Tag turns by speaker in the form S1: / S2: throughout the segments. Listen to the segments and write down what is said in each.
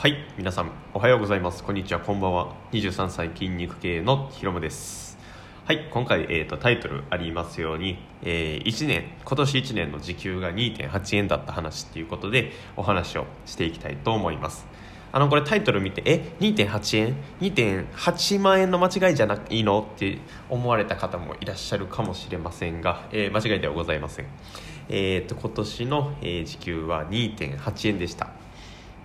S1: はい皆さんおはようございます。こんにちはこんばんは。23歳筋肉系のひろむです。はい今回、えーと、タイトルありますように、えー、1年今年1年の時給が2.8円だった話っていうことでお話をしていきたいと思います。あのこれタイトル見てえ2.8円2.8万円の間違いじゃないの？って思われた方もいらっしゃるかもしれませんが、えー、間違いではございません。えーと、と今年の、えー、時給は2.8円でした。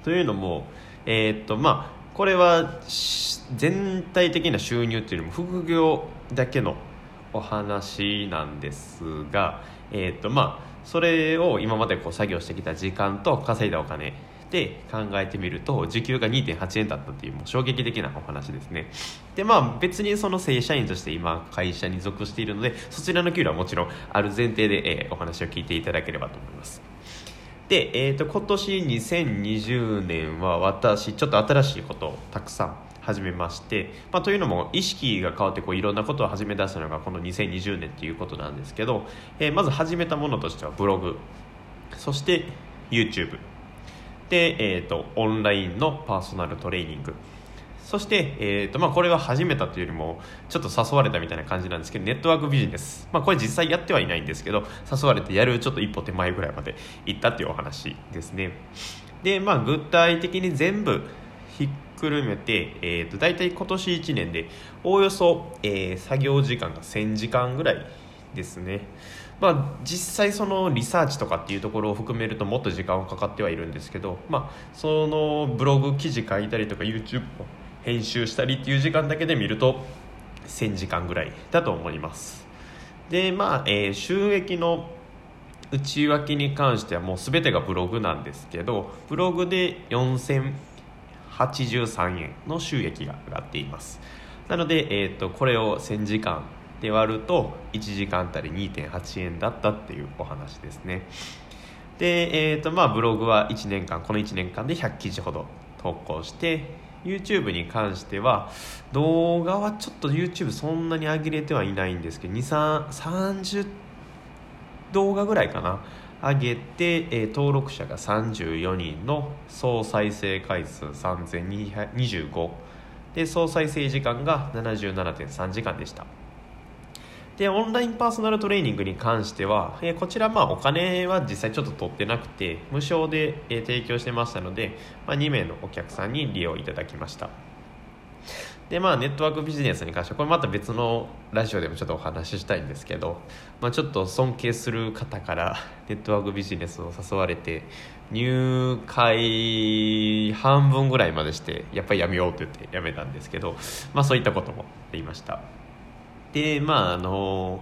S1: というのもえー、っとまあこれは全体的な収入っていうよりも副業だけのお話なんですが、えー、っとまあそれを今までこう作業してきた時間と稼いだお金で考えてみると時給が2.8円だったっていうもう衝撃的なお話ですね。でまあ別にその正社員として今会社に属しているのでそちらの給料はもちろんある前提で、え、お話を聞いていただければと思います。で、えーと、今年2020年は私ちょっと新しいことをたくさん始めまして、まあ、というのも意識が変わってこういろんなことを始め出したのがこの2020年っていうことなんですけど、えー、まず始めたものとしてはブログそして YouTube で、えーとオンラインのパーソナルトレーニングそして、えーとまあ、これは始めたというよりもちょっと誘われたみたいな感じなんですけどネットワークビジネス、まあ、これ実際やってはいないんですけど誘われてやるちょっと一歩手前ぐらいまで行ったっていうお話ですね。でまあ具体的に全部ひっくるめて、えーと、大体今年1年でおおよそ、えー、作業時間が1000時間ぐらいですね。まあ、実際そのリサーチとかっていうところを含めるともっと時間はかかってはいるんですけど、まあ、そのブログ記事書いたりとか YouTube 編集したりっていう時間だけで見ると1000時間ぐらいだと思います。でまあ、えー、収益の内訳に関してはもう全てがブログなんですけどブログで4083円の収益が上がっています。なので、えーと、これを1000時間で割ると1時間あたり2.8円だったっていうお話ですね。で、えーとまあ、ブログは1年間この1年間で100記事ほど投稿して YouTube に関しては動画はちょっと YouTube そんなに上げれてはいないんですけど2330動画ぐらいかな。上げて、えー、登録者が34人の総再生回数3025で総再生時間が77.3時間でした。でオンラインパーソナルトレーニングに関しては、えー、こちらまあお金は実際ちょっと取ってなくて無償で、えー、提供してましたので、まあ、2名のお客さんに利用いただきました。でまあネットワークビジネスに関してはこれまた別のラジオでもちょっとお話ししたいんですけど、まあ、ちょっと尊敬する方から ネットワークビジネスを誘われて入会半分ぐらいまでしてやっぱりやめようって言ってやめたんですけど、まあ、そういったこともありました。でまああの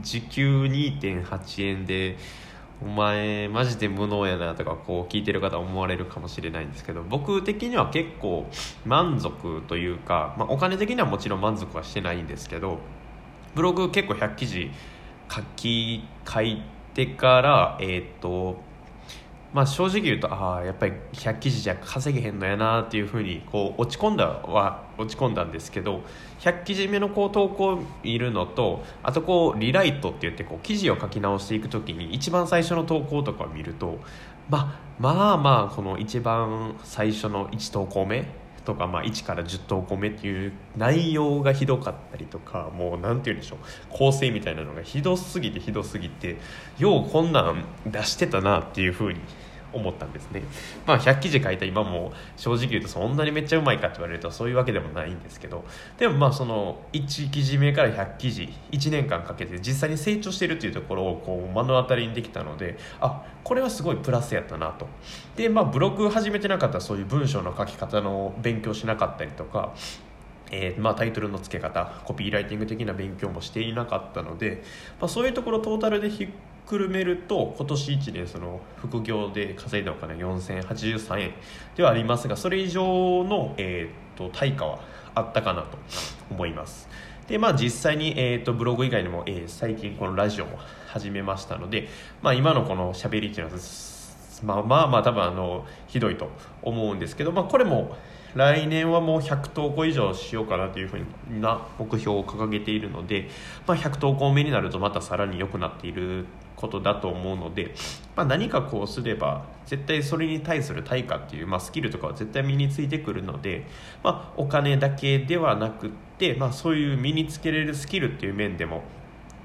S1: 時給2.8円でお前マジで無能やなとかこう聞いてる方思われるかもしれないんですけど僕的には結構満足というか、まあ、お金的にはもちろん満足はしてないんですけどブログ結構100記事書き書いてからえっ、とまあ、正直言うとああやっぱり100記事じゃ稼げへんのやなっていうふうにこう落ち込んだは落ち込んだんですけど100記事目のこう投稿を見るのとあとこうリライトって言ってこう記事を書き直していく時に一番最初の投稿とかを見ると、まあ、まあまあこの一番最初の1投稿目とか、まあ、1から10投稿目っていう内容がひどかったりとかもう何て言うんでしょう構成みたいなのがひどすぎてひどすぎてようこんなん出してたなっていうふうに思ったんですね。まあ100記事書いた今も正直言うとそんなにめっちゃうまいかって言われるとそういうわけでもないんですけど。でもまあその1記事目から100記事1年間かけて実際に成長してるっていうところをこう目の当たりにできたのであこれはすごいプラスやったなと。でまあブログ始めてなかったらそういう文章の書き方の勉強しなかったりとかえー、まあ、タイトルの付け方コピーライティング的な勉強もしていなかったので、まあ、そういうところトータルでひっくるめると今年1年その副業で稼いだお金4083円ではありますがそれ以上の、えーと、対価はあったかなと思います。でまあ実際に、えーと、ブログ以外にも、えー、最近このラジオも始めましたので、まあ、今のこのしゃべりっていうのはまあまあまあ多分あのひどいと思うんですけど、まあ、これも来年はもう100投稿以上しようかなというふうな目標を掲げているので、まあ、100投稿目になるとまたさらに良くなっていることだと思うので、まあ、何かこうすれば絶対それに対する対価っていう、まあ、スキルとかは絶対身についてくるので、まあ、お金だけではなくって、まあ、そういう身につけれるスキルっていう面でも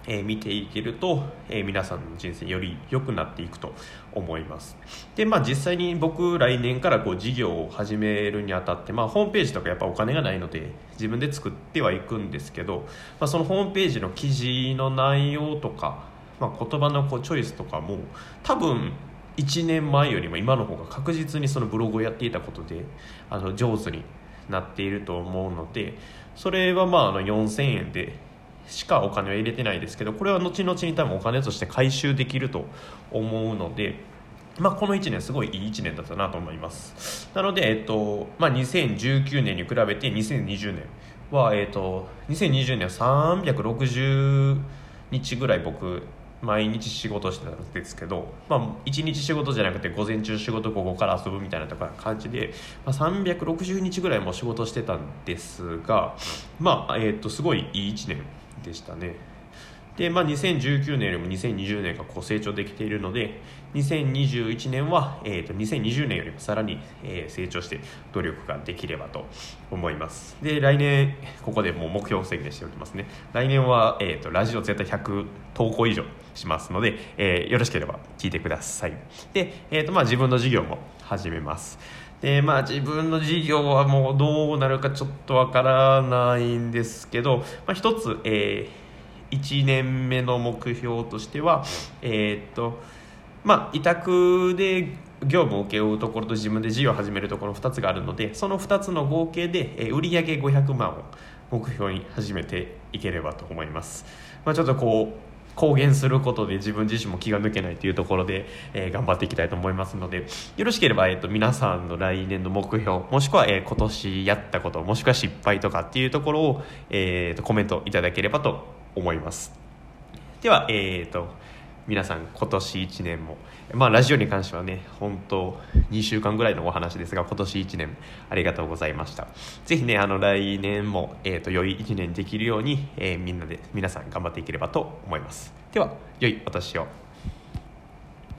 S1: えー、見ていけると、えー、皆さんの人生より良くなっていくと思います。でまあ実際に僕来年からこう事業を始めるにあたって、まあ、ホームページとかやっぱお金がないので自分で作ってはいくんですけど、まあ、そのホームページの記事の内容とか、まあ、言葉のこうチョイスとかも多分1年前よりも今の方が確実にそのブログをやっていたことであの上手になっていると思うのでそれはまああの4000円でしかお金は入れてないですけどこれは後々に多分お金として回収できると思うので、まあ、この1年すごいいい1年だったなと思います。なので、えっとまあ、2019年に比べて2020年は、えっと、2020年は360日ぐらい僕毎日仕事してたんですけど、まあ、1日仕事じゃなくて午前中仕事午後から遊ぶみたいなとか感じで、まあ、360日ぐらいも仕事してたんですがまあえっ、とすごいいい1年でしたね。で、まあ、2019年よりも2020年がこう成長できているので2021年は、えー、と2020年よりもさらに、えー、成長して努力ができればと思います。で来年ここでもう目標宣言しておきますね。来年は、えー、とラジオ絶対100投稿以上しますので、えー、よろしければ聞いてください。で、えーとまあ、自分の事業も始めます。でまあ自分の事業はもうどうなるかちょっとわからないんですけど、まあ、一つ、えー、1年目の目標としてはえー、っとまあ委託で業務を請け負うところと自分で事業を始めるところ2つがあるのでその2つの合計で、え、売上500万を目標に始めていければと思います、まあ、ちょっとこう公言することで自分自身も気が抜けないというところで、えー、頑張っていきたいと思いますのでよろしければ、えーと、皆さんの来年の目標もしくは、えー、今年やったこともしくは失敗とかっていうところを、えーと、コメントいただければと思います。では、えーと皆さん今年1年もまあラジオに関してはね本当2週間ぐらいのお話ですが今年1年ありがとうございました。是非ねあの来年も、えーと、良い1年できるように、えー、みんなで皆さん頑張っていければと思います。では良いお年を。